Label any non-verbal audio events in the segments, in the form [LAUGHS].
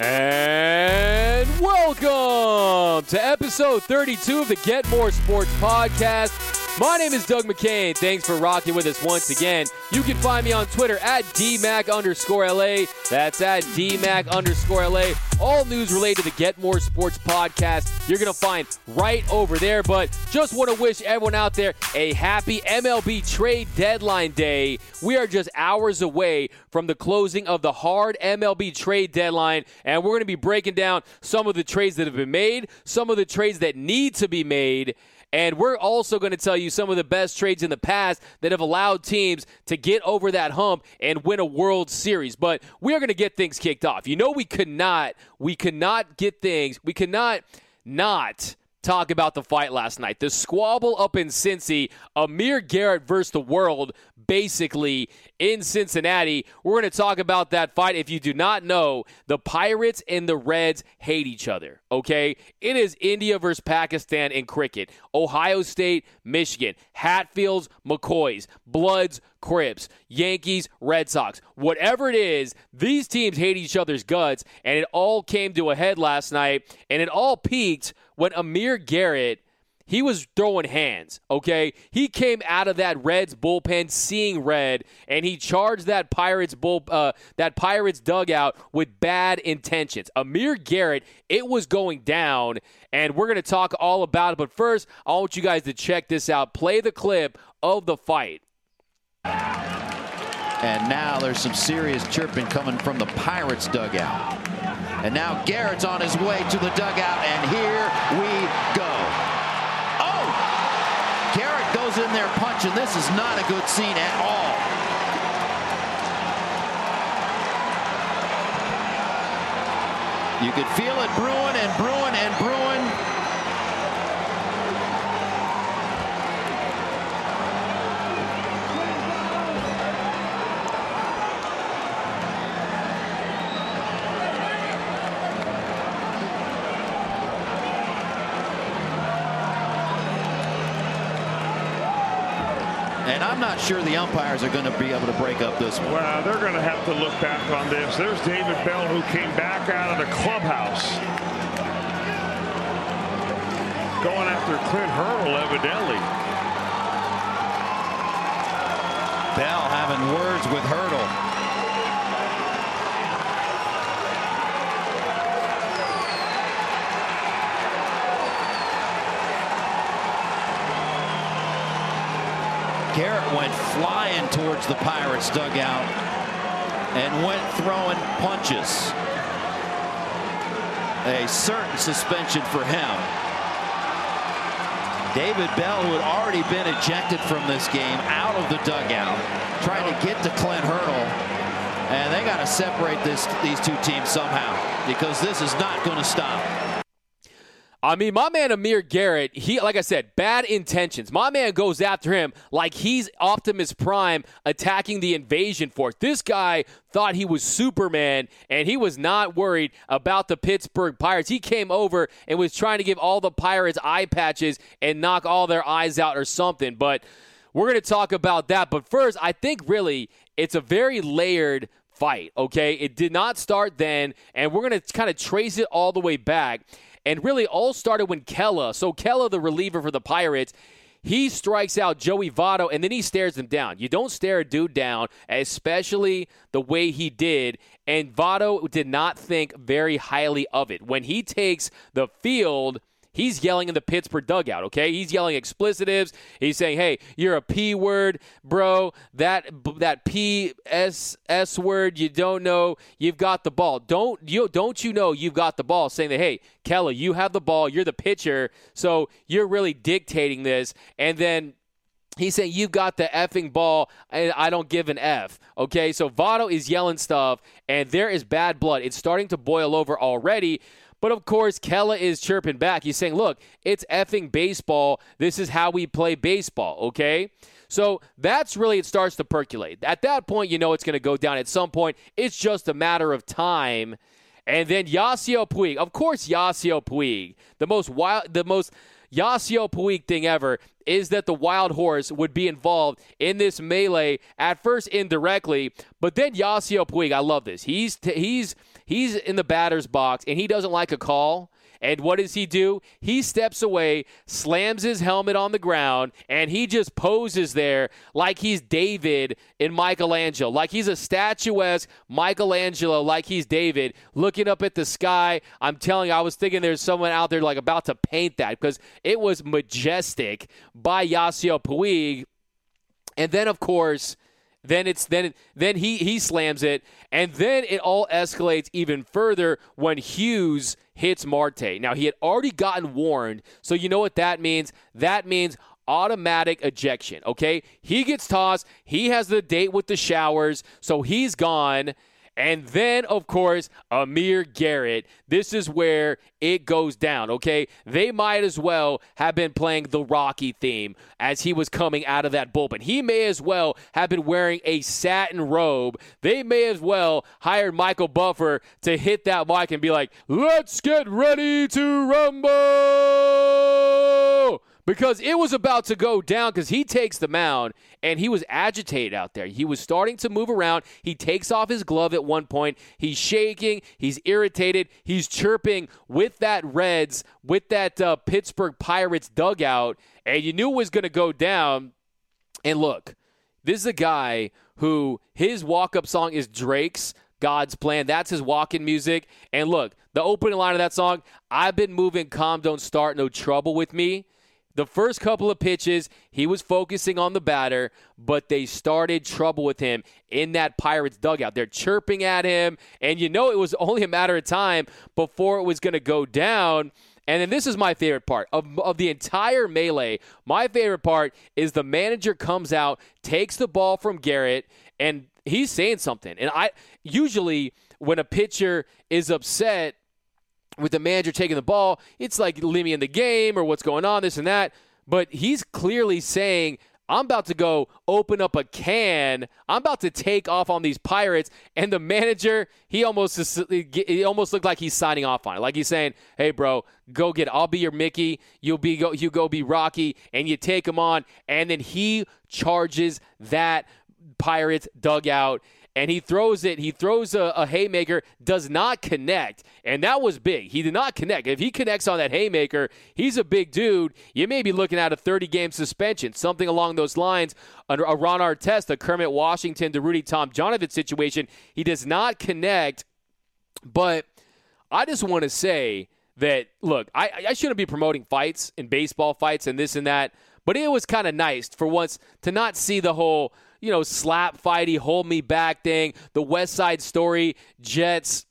And welcome to episode 32 of the Get More Sports Podcast. My name is Doug McCain. Thanks for rocking with us once again. You can find me on Twitter at DMAC underscore LA. That's at DMAC underscore LA. All news related to the Get More Sports podcast, you're going to find right over there. But just want to wish everyone out there a happy MLB trade deadline day. We are just hours away from the closing of the hard MLB trade deadline, and we're going to be breaking down some of the trades that have been made, some of the trades that need to be made and we're also going to tell you some of the best trades in the past that have allowed teams to get over that hump and win a World Series. But we are going to get things kicked off. You know, we could not, we could not get things, we could not not talk about the fight last night. The squabble up in Cincy, Amir Garrett versus the world, basically in Cincinnati. We're going to talk about that fight. If you do not know, the Pirates and the Reds hate each other, okay? It is India versus Pakistan in cricket. Ohio State, Michigan, Hatfields, McCoys, Bloods, Crips, Yankees, Red Sox. Whatever it is, these teams hate each other's guts, and it all came to a head last night, and it all peaked when Amir Garrett he was throwing hands, okay? He came out of that Reds bullpen seeing red, and he charged that Pirates bull, uh, that Pirates dugout with bad intentions. Amir Garrett, it was going down, and we're going to talk all about it. But first, I want you guys to check this out. Play the clip of the fight. And now there's some serious chirping coming from the Pirates dugout. And now Garrett's on his way to the dugout, and here we go. Oh! Garrett goes This is not a good scene at all. You could feel it brewing and brewing and brewing. I'm not sure the umpires are going to be able to break up this one. Well, they're going to have to look back on this. There's David Bell who came back out of the clubhouse. Going after Clint Hurdle, evidently. Bell having words with Hurdle. Garrett went flying towards the Pirates dugout and went throwing punches. A certain suspension for him. David Bell, who had already been ejected from this game, out of the dugout, trying to get to Clint Hurdle. And they got to separate this, these two teams somehow because this is not going to stop. I mean, my man Amir Garrett, he like I said, bad intentions. My man goes after him like he's Optimus Prime attacking the invasion force. This guy thought he was Superman and he was not worried about the Pittsburgh Pirates. He came over and was trying to give all the Pirates eye patches and knock all their eyes out or something. But we're going to talk about that. But first, I think really it's a very layered fight, okay? It did not start then, and we're going to kind of trace it all the way back. And really all started when Kela, so Kela, the reliever for the Pirates, he strikes out Joey Votto and then he stares him down. You don't stare a dude down, especially the way he did. And Votto did not think very highly of it. When he takes the field – he's yelling in the Pittsburgh dugout, okay? He's yelling explicitives. He's saying, "Hey, you're a P word, bro. That that P S S word, you don't know. You've got the ball. Don't you don't you know you've got the ball?" Saying that, "Hey, Kelly, you have the ball. You're the pitcher, so you're really dictating this." And then He's saying you've got the effing ball, and I don't give an F. Okay, so Votto is yelling stuff, and there is bad blood. It's starting to boil over already. But of course, Kela is chirping back. He's saying, look, it's effing baseball. This is how we play baseball, okay? So that's really, it starts to percolate. At that point, you know it's going to go down at some point. It's just a matter of time. And then Yasiel Puig, of course, Yasiel Puig, the most wild, the most Yasiel Puig thing ever is that the wild horse would be involved in this melee at first indirectly, but then Yasiel Puig, I love this. He's t- he's he's in the batter's box and he doesn't like a call. And what does he do? He steps away, slams his helmet on the ground, and he just poses there like he's David in Michelangelo, like he's a statuesque Michelangelo, like he's David, looking up at the sky. I'm telling you, I was thinking there's someone out there like about to paint that because it was majestic by Yasiel Puig. And then, of course, then it's then then he he slams it, and then it all escalates even further when Hughes hits Marte. Now he had already gotten warned, so you know what that means? That means automatic ejection. Okay, he gets tossed. He has the date with the showers, so he's gone. And then, of course, Amir Garrett. This is where it goes down, okay? They might as well have been playing the Rocky theme as he was coming out of that bullpen. He may as well have been wearing a satin robe. They may as well hired Michael Buffer to hit that mic and be like, let's get ready to rumble because it was about to go down because he takes the mound and he was agitated out there. He was starting to move around. He takes off his glove at one point. He's shaking. He's irritated. He's chirping with that Reds, with that uh, Pittsburgh Pirates dugout, and you knew it was going to go down. And look, this is a guy who his walk up song is Drake's. God's plan. That's his walk-in music. And look, the opening line of that song, I've been moving calm, don't start no trouble with me. The first couple of pitches, he was focusing on the batter, but they started trouble with him in that Pirates dugout. They're chirping at him, and you know it was [LAUGHS] only a matter of time before it was going to go down. And then this is my favorite part of, of the entire melee. My favorite part is the manager comes out, takes the ball from Garrett, and he's saying something. And I usually when a pitcher is upset, with the manager taking the ball, it's like leave me in the game or what's going on, this and that. But he's clearly saying, I'm about to go open up a can. I'm about to take off on these pirates. And the manager, he almost he almost looked like he's signing off on it. Like he's saying, "Hey, bro, go get. I'll be your Mickey. You'll be go. You go be Rocky, and you take him on." And then he charges that pirates dugout and he throws it. He throws a, a, haymaker, does not connect, and that was big. He did not connect. If he connects on that haymaker, he's a big dude. You may be looking at a 30 game suspension, something along those lines. Under a Ron Artest, a Kermit Washington, to Rudy Tom Tomjanovich situation, he does not connect. But I just want to say that look, I, I shouldn't be promoting fights and baseball fights and this and that, but it was kind of nice for once to not see the whole you know, slap fighty, hold me back thing, the West Side Story, Jets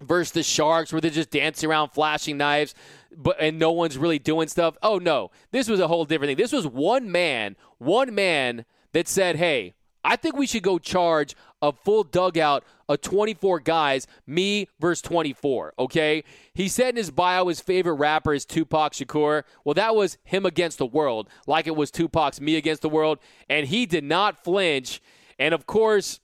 versus the Sharks, where they're just dancing around, flashing knives, but and no one's really doing stuff. Oh no, this was a whole different thing. This was one man, one man that said, "Hey, I think we should go charge a full dugout of 24 guys, me versus 24, okay? He said in his bio his favorite rapper is Tupac Shakur. Well, that was him against the world, like it was Tupac's me against the world, and he did not flinch. And of course,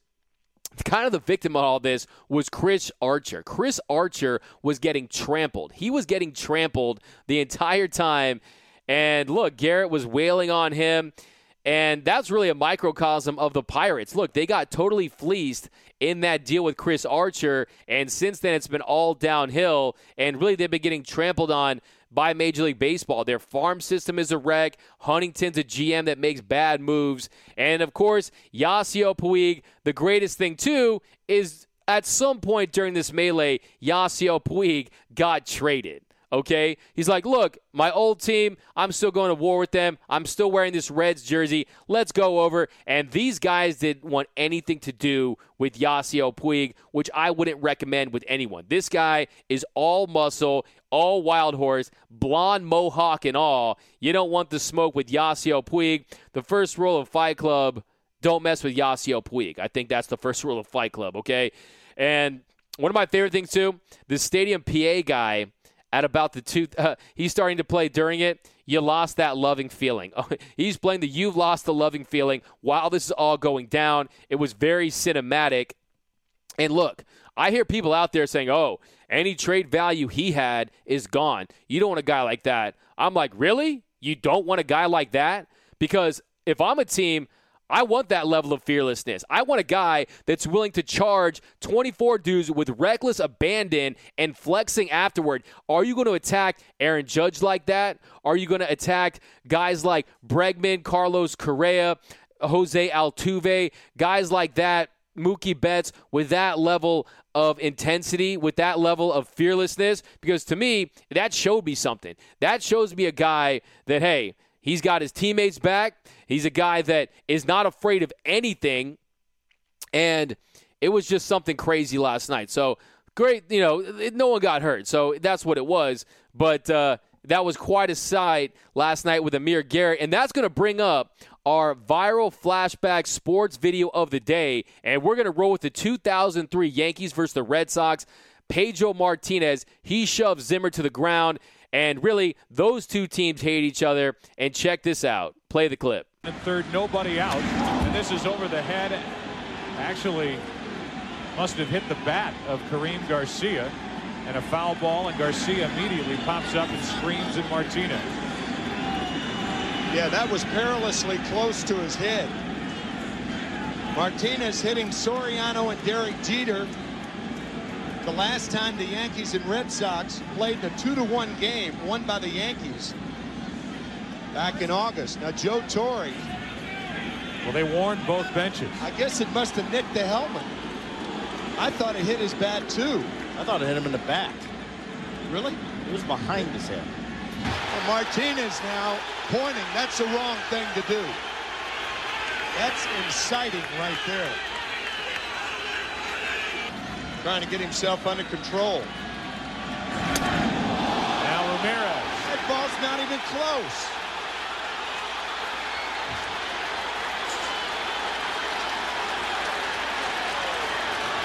kind of the victim of all this was Chris Archer. Chris Archer was getting trampled. He was getting trampled the entire time. And look, Garrett was wailing on him. And that's really a microcosm of the Pirates. Look, they got totally fleeced in that deal with Chris Archer. And since then, it's been all downhill. And really, they've been getting trampled on by Major League Baseball. Their farm system is a wreck. Huntington's a GM that makes bad moves. And of course, Yasiel Puig, the greatest thing, too, is at some point during this melee, Yasiel Puig got traded. Okay? He's like, look, my old team, I'm still going to war with them. I'm still wearing this Reds jersey. Let's go over. And these guys didn't want anything to do with Yasiel Puig, which I wouldn't recommend with anyone. This guy is all muscle, all wild horse, blonde mohawk and all. You don't want the smoke with Yasiel Puig. The first rule of Fight Club, don't mess with Yasiel Puig. I think that's the first rule of Fight Club, okay? And one of my favorite things, too, the Stadium PA guy – at about the two. Uh, he's starting to play during it. You lost that loving feeling. [LAUGHS] he's playing the you've lost the loving feeling while this is all going down. It was very cinematic. And look, I hear people out there saying, "Oh, any trade value he had is gone. You don't want a guy like that. I'm like, really? You don't want a guy like that? Because if I'm a team, I want that level of fearlessness. I want a guy that's willing to charge 24 dudes with reckless abandon and flexing afterward. Are you going to attack Aaron Judge like that? Are you going to attack guys like Bregman, Carlos Correa, Jose Altuve, guys like that, Mookie Betts, with that level of intensity, with that level of fearlessness? Because to me, that showed me something. That shows me a guy that, hey, He's got his teammates back. He's a guy that is not afraid of anything. And it was just something crazy last night. So great, you know, no one got hurt. So that's what it was. But uh, that was quite a sight last night with Amir Garrett. And that's going to bring up our viral flashback sports video of the day. And we're going to roll with the 2003 Yankees versus the Red Sox. Pedro Martinez, he shoves Zimmer to the ground. And really, those two teams hate each other. And check this out. Play the clip. And third, nobody out. And this is over the head. Actually, must have hit the bat of Karim Garcia. And a foul ball, and Garcia immediately pops up and screams at Martinez. Yeah, that was perilously close to his head. Martinez hitting Soriano and Derek Jeter the last time the Yankees and Red Sox played a 2-to-1 game won by the Yankees back in August. Now, Joe Torre. Well, they warned both benches. I guess it must have nicked the helmet. I thought it hit his bat, too. I thought it hit him in the back. Really? It was behind his head. Well, Martinez now pointing. That's the wrong thing to do. That's inciting right there trying to get himself under control. Now Ramirez. That ball's not even close.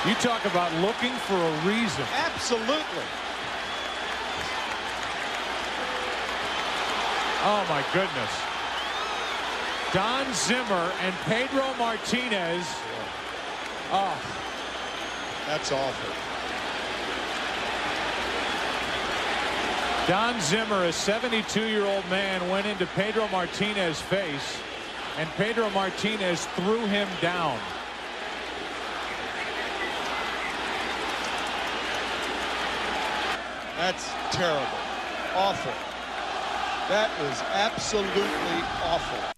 You talk about looking for a reason. Absolutely. Oh, my goodness. Don Zimmer and Pedro Martinez. Oh, that's awful. Don Zimmer, a 72-year-old man, went into Pedro Martinez's face, and Pedro Martinez threw him down. That's terrible. Awful. That was absolutely awful.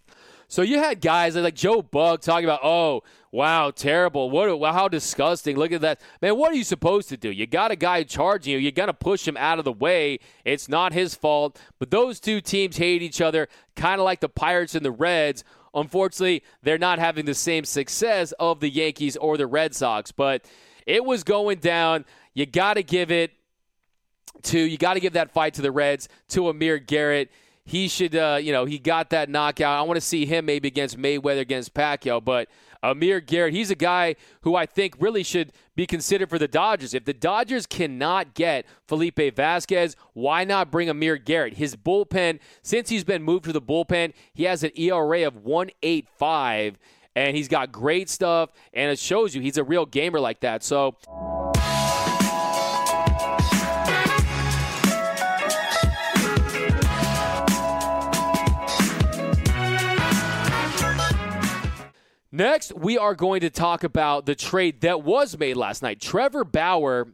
So you had guys like Joe Buck talking about, oh, wow, terrible. What? How disgusting. Look at that. Man, what are you supposed to do? You got a guy charging you. You got to push him out of the way. It's not his fault. But those two teams hate each other, kind of like the Pirates and the Reds. Unfortunately, they're not having the same success of the Yankees or the Red Sox. But it was going down. You got to give it to, you got to give that fight to the Reds, to Amir Garrett he should, uh, you know, he got that knockout. I want to see him maybe against Mayweather, against Pacquiao. But Amir Garrett, he's a guy who I think really should be considered for the Dodgers. If the Dodgers cannot get Felipe Vasquez, why not bring Amir Garrett? His bullpen, since he's been moved to the bullpen, he has an ERA of 185, and he's got great stuff, and it shows you he's a real gamer like that. So. Next, we are going to talk about the trade that was made last night. Trevor Bauer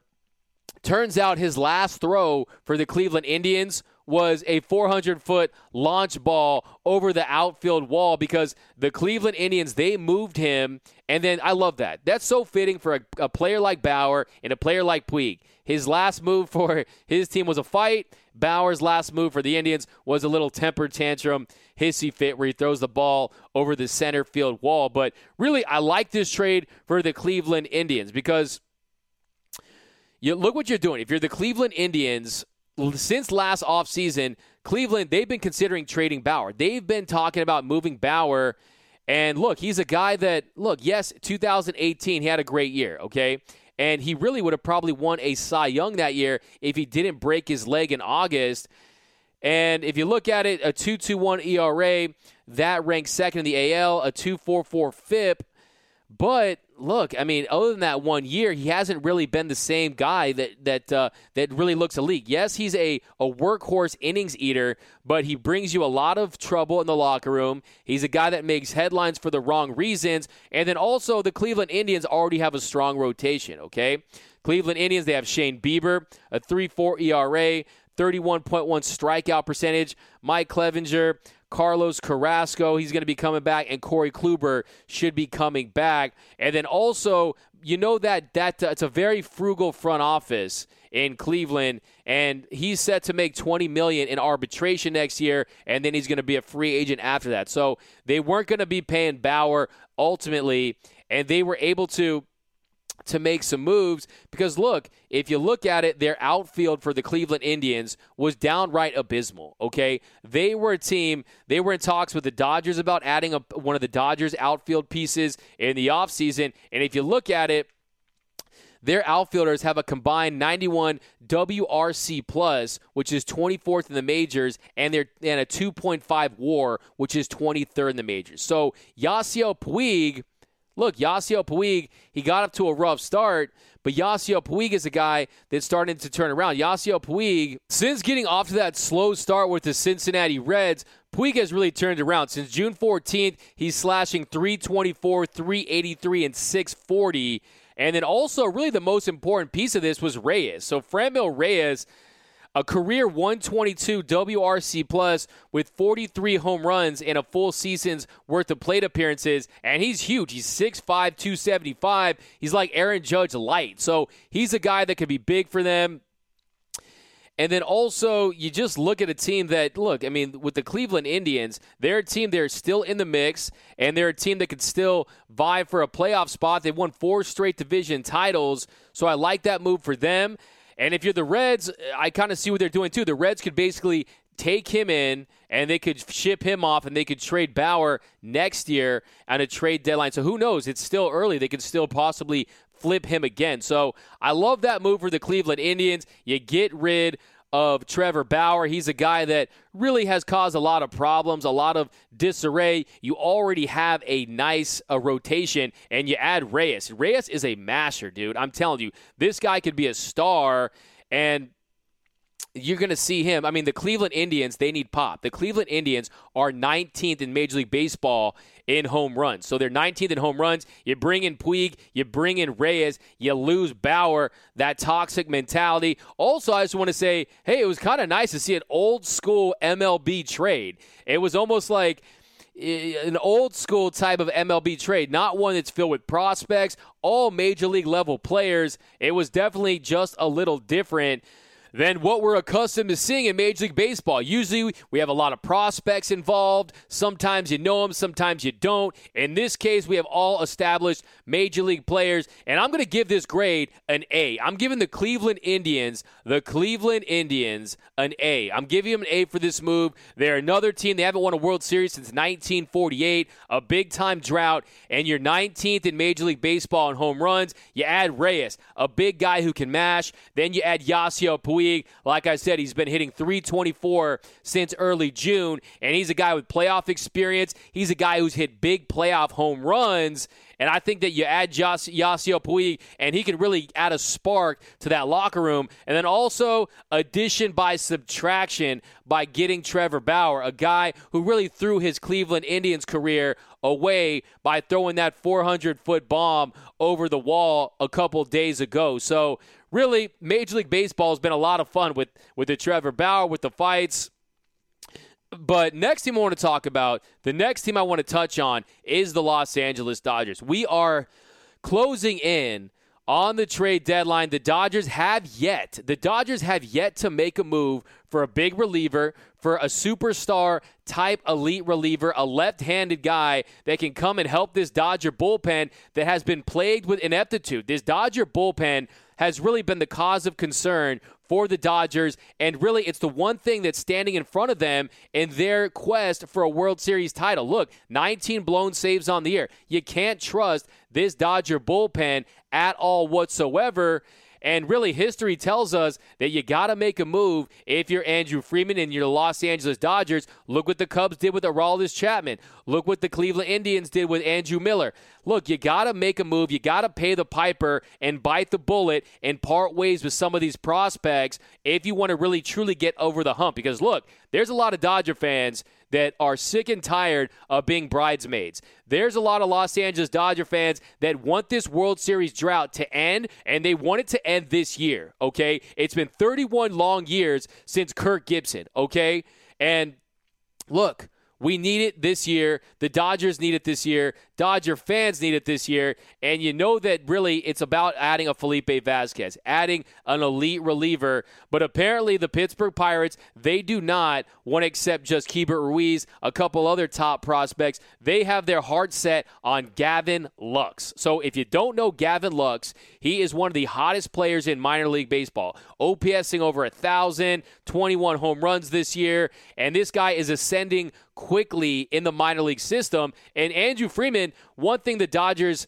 turns out his last throw for the Cleveland Indians was a 400 foot launch ball over the outfield wall because the Cleveland Indians they moved him and then I love that. That's so fitting for a, a player like Bauer and a player like Puig. His last move [LAUGHS] for his team was a fight. Bauer's last move for the Indians was a little temper tantrum, hissy fit where he throws the ball over the center field wall. But really, I like this trade for the Cleveland Indians because you look what you're doing. If you're the Cleveland Indians, since last offseason, Cleveland, they've been considering trading Bauer. They've been talking about moving Bauer. And look, he's a guy that, look, yes, 2018, he had a great year, okay? And he really would have probably won a Cy Young that year if he didn't break his leg in August. And if you look at it, a 2.21 ERA, that ranks second in the AL, a 2.44 FIP. But look, I mean, other than that one year, he hasn't really been the same guy that that uh, that really looks elite. Yes, he's a a workhorse innings eater, but he brings you a lot of trouble in the locker room. He's a guy that makes headlines for the wrong reasons, and then also the Cleveland Indians already have a strong rotation. Okay, Cleveland Indians they have Shane Bieber, a three four ERA. 31.1 strikeout percentage. Mike Clevinger, Carlos Carrasco, he's going to be coming back, and Corey Kluber should be coming back. And then also, you know that that uh, it's a very frugal front office in Cleveland, and he's set to make 20 million in arbitration next year, and then he's going to be a free agent after that. So they weren't going to be paying Bauer ultimately, and they were able to to make some moves because look, if you look at it, their outfield for the Cleveland Indians was downright abysmal. Okay, they were a team. They were in talks with the Dodgers about adding a, one of the Dodgers outfield pieces in the offseason. and if you look at it. Their outfielders have a combined 91 WRC plus, which is 24th in the majors, and they're and a 2.5 WAR, which is 23rd in the majors. So Yasiel Puig Look, Yasiel Puig, he got up to a rough start, but Yasiel Puig is a guy that's starting to turn around. Yasiel Puig, since getting off to that slow start with the Cincinnati Reds, Puig has really turned around. Since June 14th, he's slashing 324, 383, and 640. And then also, really the most important piece of this was Reyes. So Franmil Reyes – a career 122 WRC plus with 43 home runs and a full season's worth of plate appearances. And he's huge. He's 6'5, 275. He's like Aaron Judge light. So he's a guy that could be big for them. And then also, you just look at a team that, look, I mean, with the Cleveland Indians, they're a team they're still in the mix, and they're a team that could still vie for a playoff spot. They've won four straight division titles, so I like that move for them. And if you're the Reds, I kind of see what they're doing too. The Reds could basically take him in and they could ship him off and they could trade Bauer next year on a trade deadline. So who knows? It's still early. They could still possibly flip him again. So I love that move for the Cleveland Indians. You get rid of Trevor Bauer. He's a guy that really has caused a lot of problems, a lot of disarray. You already have a nice a rotation, and you add Reyes. Reyes is a masher, dude. I'm telling you, this guy could be a star, and you're going to see him. I mean, the Cleveland Indians, they need pop. The Cleveland Indians are 19th in Major League Baseball in home runs. So they're 19th in home runs. You bring in Puig, you bring in Reyes, you lose Bauer, that toxic mentality. Also, I just want to say, hey, it was kind of nice to see an old school MLB trade. It was almost like an old school type of MLB trade, not one that's filled with prospects, all major league level players. It was definitely just a little different than what we're accustomed to seeing in Major League Baseball. Usually we have a lot of prospects involved. Sometimes you know them, sometimes you don't. In this case, we have all established Major League players, and I'm going to give this grade an A. I'm giving the Cleveland Indians, the Cleveland Indians, an A. I'm giving them an A for this move. They're another team. They haven't won a World Series since 1948, a big time drought, and you're 19th in Major League Baseball in home runs. You add Reyes, a big guy who can mash. Then you add Yasiel Puig Like I said, he's been hitting 324 since early June, and he's a guy with playoff experience. He's a guy who's hit big playoff home runs. And I think that you add Jas- Yasiel Puig, and he can really add a spark to that locker room. And then also addition by subtraction by getting Trevor Bauer, a guy who really threw his Cleveland Indians career away by throwing that 400 foot bomb over the wall a couple days ago. So really, Major League Baseball has been a lot of fun with, with the Trevor Bauer, with the fights. But next team I want to talk about, the next team I want to touch on is the Los Angeles Dodgers. We are closing in on the trade deadline. The Dodgers have yet, the Dodgers have yet to make a move for a big reliever, for a superstar type elite reliever, a left handed guy that can come and help this Dodger bullpen that has been plagued with ineptitude. This Dodger bullpen has really been the cause of concern for the Dodgers. And really, it's the one thing that's standing in front of them in their quest for a World Series title. Look, 19 blown saves on the year. You can't trust this Dodger bullpen at all whatsoever. And really, history tells us that you got to make a move if you're Andrew Friedman and you're the Los Angeles Dodgers. Look what the Cubs did with Aroldis Chapman. Look what the Cleveland Indians did with Andrew Miller. Look, you got to make a move. You got to pay the piper and bite the bullet and part ways with some of these prospects if you want to really truly get over the hump. Because look, there's a lot of Dodger fans that are sick and tired of being bridesmaids. There's a lot of Los Angeles Dodger fans that want this World Series drought to end, and they want it to end this year, okay? It's been 31 long years since Kirk Gibson, okay? And look, we need it this year. The Dodgers need it this year. Dodger fans need it this year. And you know that really it's about adding a Felipe Vasquez, adding an elite reliever. But apparently, the Pittsburgh Pirates, they do not want to accept just Keibert Ruiz, a couple other top prospects. They have their heart set on Gavin Lux. So if you don't know Gavin Lux, he is one of the hottest players in minor league baseball. OPSing over a thousand, 21 home runs this year. And this guy is ascending quickly in the minor league system. And Andrew Friedman, one thing the Dodgers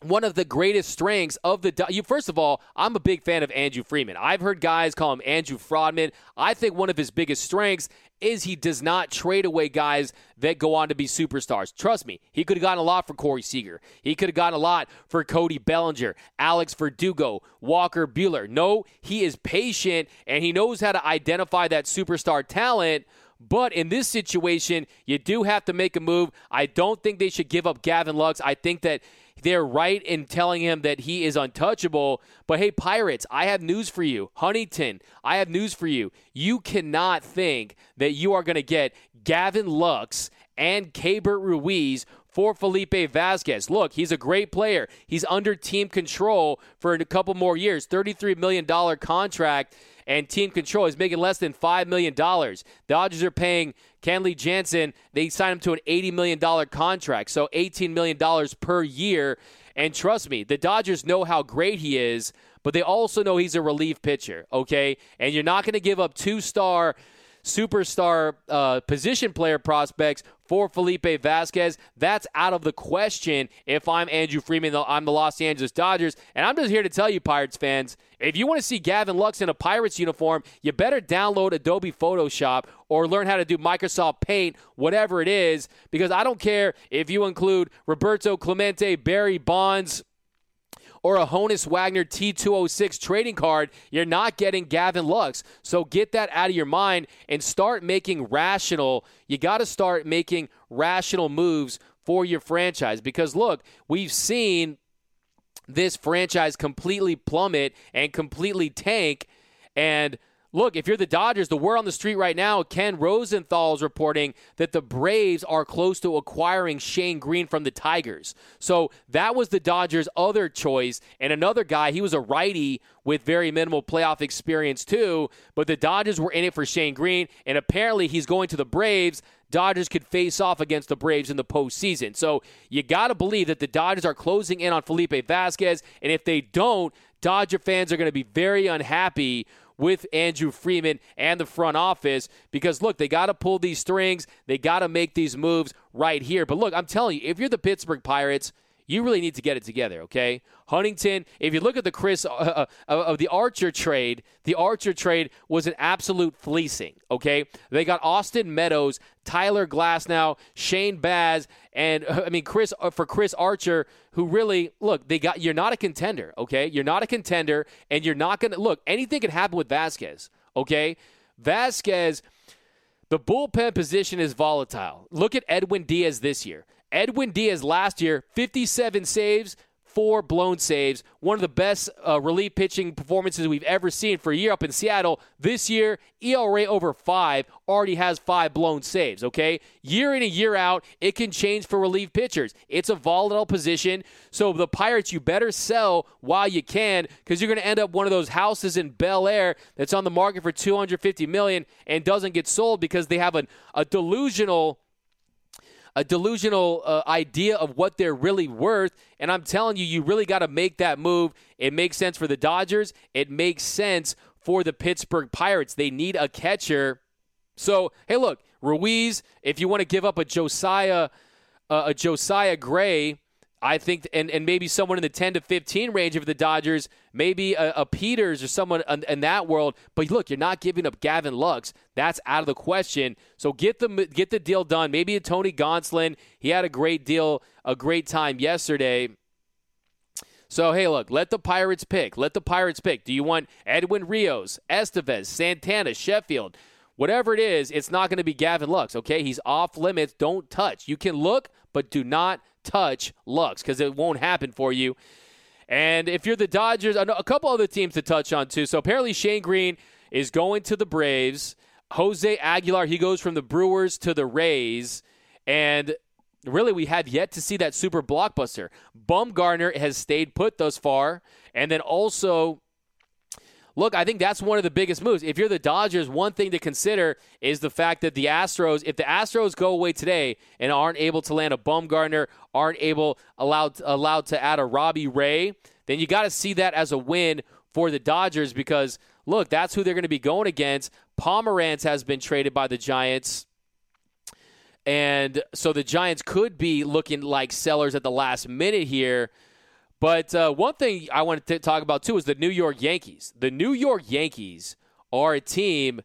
one of the greatest strengths of the you first of all i'm a big fan of andrew friedman i've heard guys call him andrew fraudman i think one of his biggest strengths is he does not trade away guys that go on to be superstars. Trust me, he could have gotten a lot for Corey Seager. He could have gotten a lot for Cody Bellinger, Alex Verdugo, Walker Buehler. No, he is patient and he knows how to identify that superstar talent but in this situation, you do have to make a move. I don't think they should give up Gavin Lux. I think that they're right in telling him that he is untouchable. But hey, Pirates, I have news for you. Huntington, I have news for you. You cannot think that you are going to get Gavin Lux and Keibert Ruiz for Felipe Vasquez. Look, he's a great player. He's under team control for a couple more years, $33 million contract and team control. He's making less than $5 million. Dodgers are paying Kenley Jansen, they signed him to an $80 million contract, so $18 million per year. And trust me, the Dodgers know how great he is, but they also know he's a relief pitcher, okay? And you're not going to give up two star superstar uh, position player prospects for Felipe Vasquez. That's out of the question if I'm Andrew Friedman, I'm the Los Angeles Dodgers. And I'm just here to tell you, Pirates fans, if you want to see Gavin Lux in a Pirates uniform, you better download Adobe Photoshop or learn how to do Microsoft Paint, whatever it is, because I don't care if you include Roberto Clemente, Barry Bonds, or a Honus Wagner T206 trading card, you're not getting Gavin Lux. So get that out of your mind and start making rational. You got to start making rational moves for your franchise because look, we've seen this franchise completely plummet and completely tank and Look, if you're the Dodgers, the word on the street right now, Ken Rosenthal is reporting that the Braves are close to acquiring Shane Greene from the Tigers. So that was the Dodgers' other choice. And another guy, he was a righty with very minimal playoff experience too, but the Dodgers were in it for Shane Greene, and apparently he's going to the Braves. Dodgers could face off against the Braves in the postseason. So you got to believe that the Dodgers are closing in on Felipe Vasquez, and if they don't, Dodger fans are going to be very unhappy with Andrew Friedman and the front office because, look, they got to pull these strings. They got to make these moves right here. But look, I'm telling you, if you're the Pittsburgh Pirates, you really need to get it together, okay? Huntington, if you look at the Chris uh, uh, uh, of the Archer trade, the Archer trade was an absolute fleecing, okay? They got Austin Meadows, Tyler Glasnow, Shane Baz, and [LAUGHS] I mean Chris uh, for Chris Archer, who really look, they got you're not a contender, okay? You're not a contender, and you're not gonna look. Anything can happen with Vasquez, okay? Vasquez. The bullpen position is volatile. Look at Edwin Diaz this year. Edwin Diaz last year, 57 saves, four blown saves. One of the best uh, relief pitching performances we've ever seen for a year up in Seattle. This year, ERA over five already has five blown saves, okay? Year in and year out, it can change for relief pitchers. It's a volatile position. So the Pirates, you better sell while you can because you're going to end up one of those houses in Bel Air that's on the market for 250 million and doesn't get sold because they have an, a delusional a delusional uh, idea of what they're really worth. And I'm telling you, you really got to make that move. It makes sense for the Dodgers. It makes sense for the Pittsburgh Pirates. They need a catcher. So, hey, look, Ruiz, if you want to give up a Josiah, uh, a Josiah Gray, I think, and, and maybe someone in the 10 to 15 range of the Dodgers, maybe a, a Peters or someone in, in, that world. But look, you're not giving up Gavin Lux. That's out of the question. So get the get the deal done. Maybe a Tony Gonsolin. He had a great deal, a great time yesterday. So hey, look, let the Pirates pick. Let the Pirates pick. Do you want Edwin Rios, Estevez, Santana, Sheffield? Whatever it is, it's not going to be Gavin Lux, okay? He's off limits. Don't touch. You can look, but do not touch Lux because it won't happen for you. And if you're the Dodgers, a couple other teams to touch on too. So apparently Shane Greene is going to the Braves. Jose Aguilar, he goes from the Brewers to the Rays. And really, we have yet to see that super blockbuster. Bumgarner has stayed put thus far. And then also look, I think that's one of the biggest moves. If you're the Dodgers, one thing to consider is the fact that the Astros, if the Astros go away today and aren't able to land a Bumgarner, aren't able allowed allowed to add a Robbie Ray, then you got to see that as a win for the Dodgers because look, that's who they're going to be going against. Pomeranz has been traded by the Giants. And so the Giants could be looking like sellers at the last minute here. But uh, one thing I wanted to talk about too is the New York Yankees. The New York Yankees are a team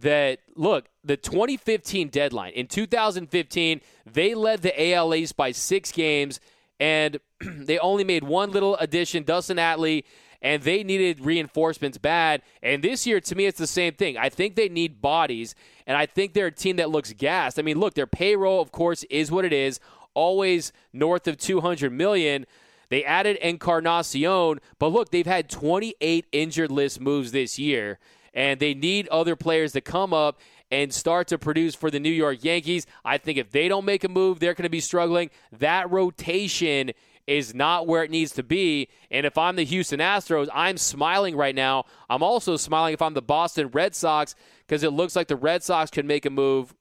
that look the 2015 deadline in 2015 they led the AL East by six games and [CLEARS THROAT] they only made one little addition, Dustin Ackley, and they needed reinforcements bad. And this year, to me, it's the same thing. I think they need bodies, and I think they're a team that looks gassed. I mean, look, their payroll, of course, is what it is, always north of 200 million. They added Encarnacion, but look, they've had 28 injured list moves this year, and they need other players to come up and start to produce for the New York Yankees. I think if they don't make a move, they're going to be struggling. That rotation is not where it needs to be. And if I'm the Houston Astros, I'm smiling right now. I'm also smiling if I'm the Boston Red Sox because it looks like the Red Sox can make a move.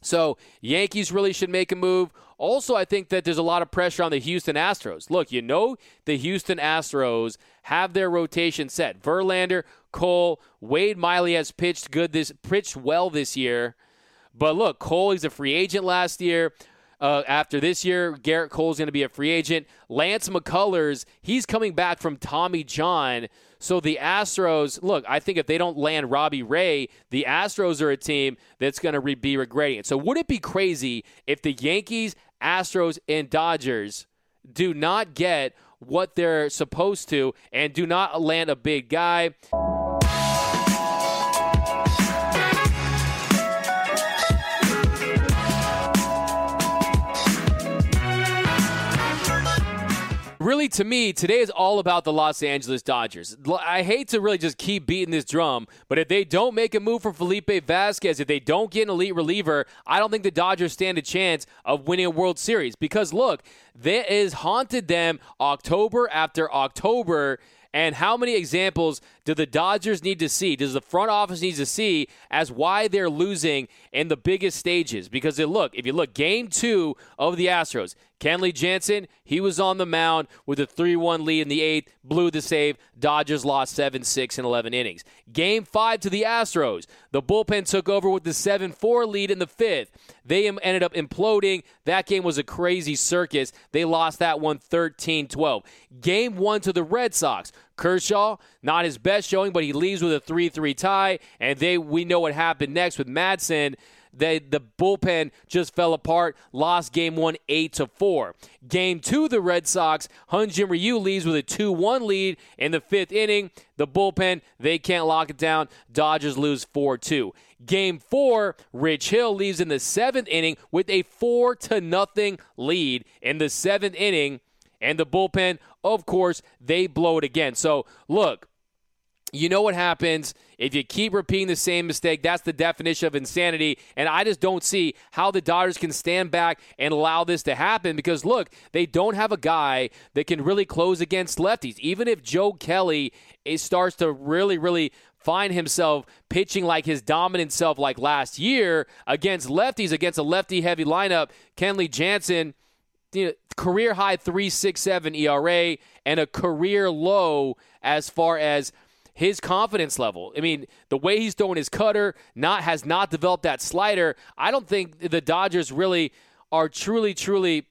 So, Yankees really should make a move. Also, I think that there's a lot of pressure on the Houston Astros. Look, you know the Houston Astros have their rotation set. Verlander, Cole, Wade Miley has pitched good this pitched well this year. But look, Cole is a free agent last year. Uh, after this year, Gerrit Cole's going to be a free agent. Lance McCullers, he's coming back from Tommy John. So the Astros, look, I think if they don't land Robbie Ray, the Astros are a team that's going to re- be regretting it. So would it be crazy if the Yankees Astros, and Dodgers do not get what they're supposed to and do not land a big guy. To me, today is all about the Los Angeles Dodgers. I hate to really just keep beating this drum, but if they don't make a move for Felipe Vasquez, if they don't get an elite reliever, I don't think the Dodgers stand a chance of winning a World Series. Because look, that has haunted them October after October. And how many examples do the Dodgers need to see? Does the front office need to see as why they're losing in the biggest stages? Because they look, if you look, game two of the Astros, Kenley Jansen, he was on the mound with a 3 1 lead in the eighth, blew the save. Dodgers lost 7 6 in 11 innings. Game five to the Astros. The bullpen took over with the 7 4 lead in the fifth. They ended up imploding. That game was a crazy circus. They lost that one 13 12. Game one to the Red Sox. Kershaw, not his best showing, but he leaves with a 3 3 tie. And they we know what happened next with Madson. They, the bullpen just fell apart. Lost game one, eight to four. Game two, the Red Sox. Hyun-Jin Ryu leads with a 2-1 lead in the fifth inning. The bullpen they can't lock it down. Dodgers lose 4-2. Game four, Rich Hill leaves in the seventh inning with a four to nothing lead in the seventh inning. And the bullpen, of course, they blow it again. So look, you know what happens if you keep repeating the same mistake. That's the definition of insanity. And I just don't see how the Dodgers can stand back and allow this to happen because, look, they don't have a guy that can really close against lefties. Even if Joe Kelly starts to really, really find himself pitching like his dominant self like last year against lefties, against a lefty heavy lineup, Kenley Jansen. You know, career high 367 ERA and a career low as far as his confidence level. I mean, the way he's throwing his cutter not has not developed that slider. I don't think the Dodgers really are truly, truly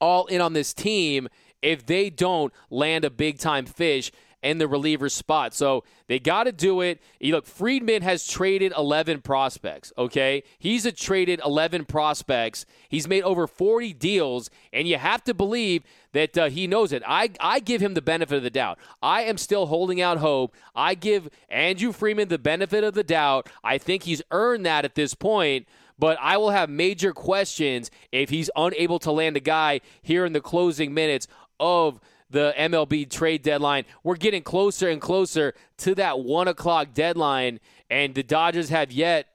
all in on this team if they don't land a big time fish in the reliever spot. So they got to do it. You look, Friedman has traded 11 prospects, okay? He's a traded 11 prospects. He's made over 40 deals, and you have to believe that uh, he knows it. I, I give him the benefit of the doubt. I am still holding out hope. I give Andrew Friedman the benefit of the doubt. I think he's earned that at this point but I will have major questions if he's unable to land a guy here in the closing minutes of the MLB trade deadline. We're getting closer and closer to that one o'clock deadline, and the Dodgers have yet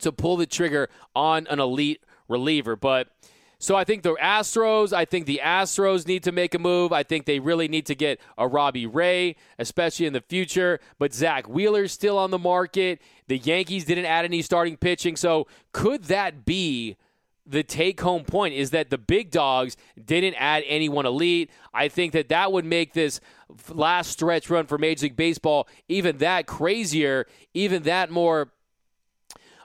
to pull the trigger on an elite reliever. But so I think the Astros, I think the Astros need to make a move. I think they really need to get a Robbie Ray, especially in the future. But Zack Wheeler's still on the market. The Yankees didn't add any starting pitching. So could that be the take home point is that the big dogs didn't add anyone elite. I think that that would make this last stretch run for Major League Baseball even that crazier, even that more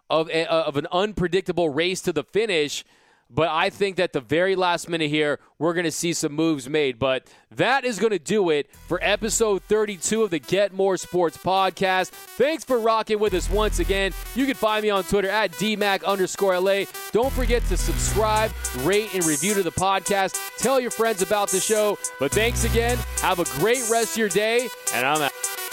of, a, of an unpredictable race to the finish but I think that the very last minute here, we're going to see some moves made. But that is going to do it for episode 32 of the Get More Sports podcast. Thanks for rocking with us once again. You can find me on Twitter at DMAC underscore LA. Don't forget to subscribe, rate, and review to the podcast. Tell your friends about the show. But thanks again. Have a great rest of your day, and I'm out.